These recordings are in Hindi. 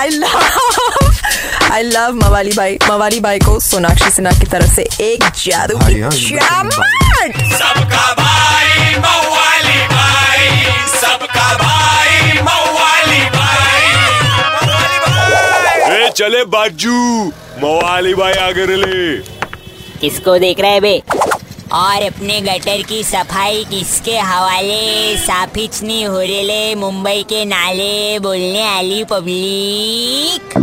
आई लव आई लव मवाली भाई मवाली भाई को सोनाक्षी सिन्हा की तरफ़ से एक जादू की चमट सबका भाई मवाली भाई सबका भाई मवाली भाई ए चले बाजू। मवाली भाई आगे ले किसको देख रहे हैं बे? और अपने गटर की सफ़ाई किसके हवाले? साफिचनी हो रेले मुंबई के नाले बोलने वाली पब्लिक।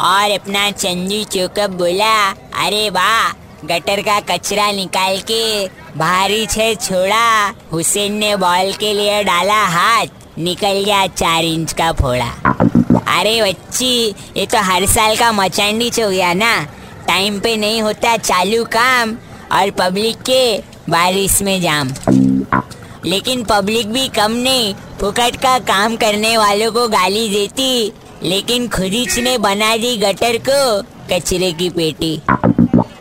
और अपना चंदू चौकअप बोला, अरे वाह, गटर का कचरा निकाल के भारी छे छोड़ा। हुसैन ने बॉल के लिए डाला हाथ, निकल गया चार इंच का फोड़ा। अरे बच्ची, ये तो हर साल का मचांडी हो गया ना। टाइम पे नहीं होता चालू काम। और पब्लिक के बारिश में जाम। लेकिन पब्लिक भी कम नहीं, फुकट का काम करने वालों को गाली देती, लेकिन खुदिच ने बना दी गटर को कचरे की पेटी।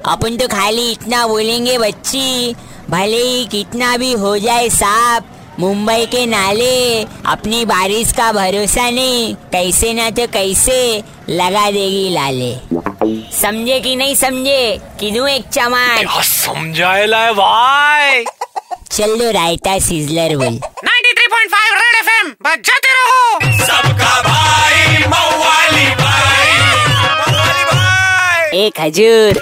अपन तो खाली इतना बोलेंगे बच्ची, भले ही कितना भी हो जाए साफ़ मुंबई के नाले अपनी बारिश का भरोसा नहीं। कैसे ना तो कैसे लगा देगी लाले। समझे कि नहीं समझे? किनू एक चमाट? समझाए लाए भाई। चल दो रायता सिजलर बोल। 93.5 रेड एफएम बजाते रहो। सबका भाई मवाली भाई। मवाली भाई एक हजूर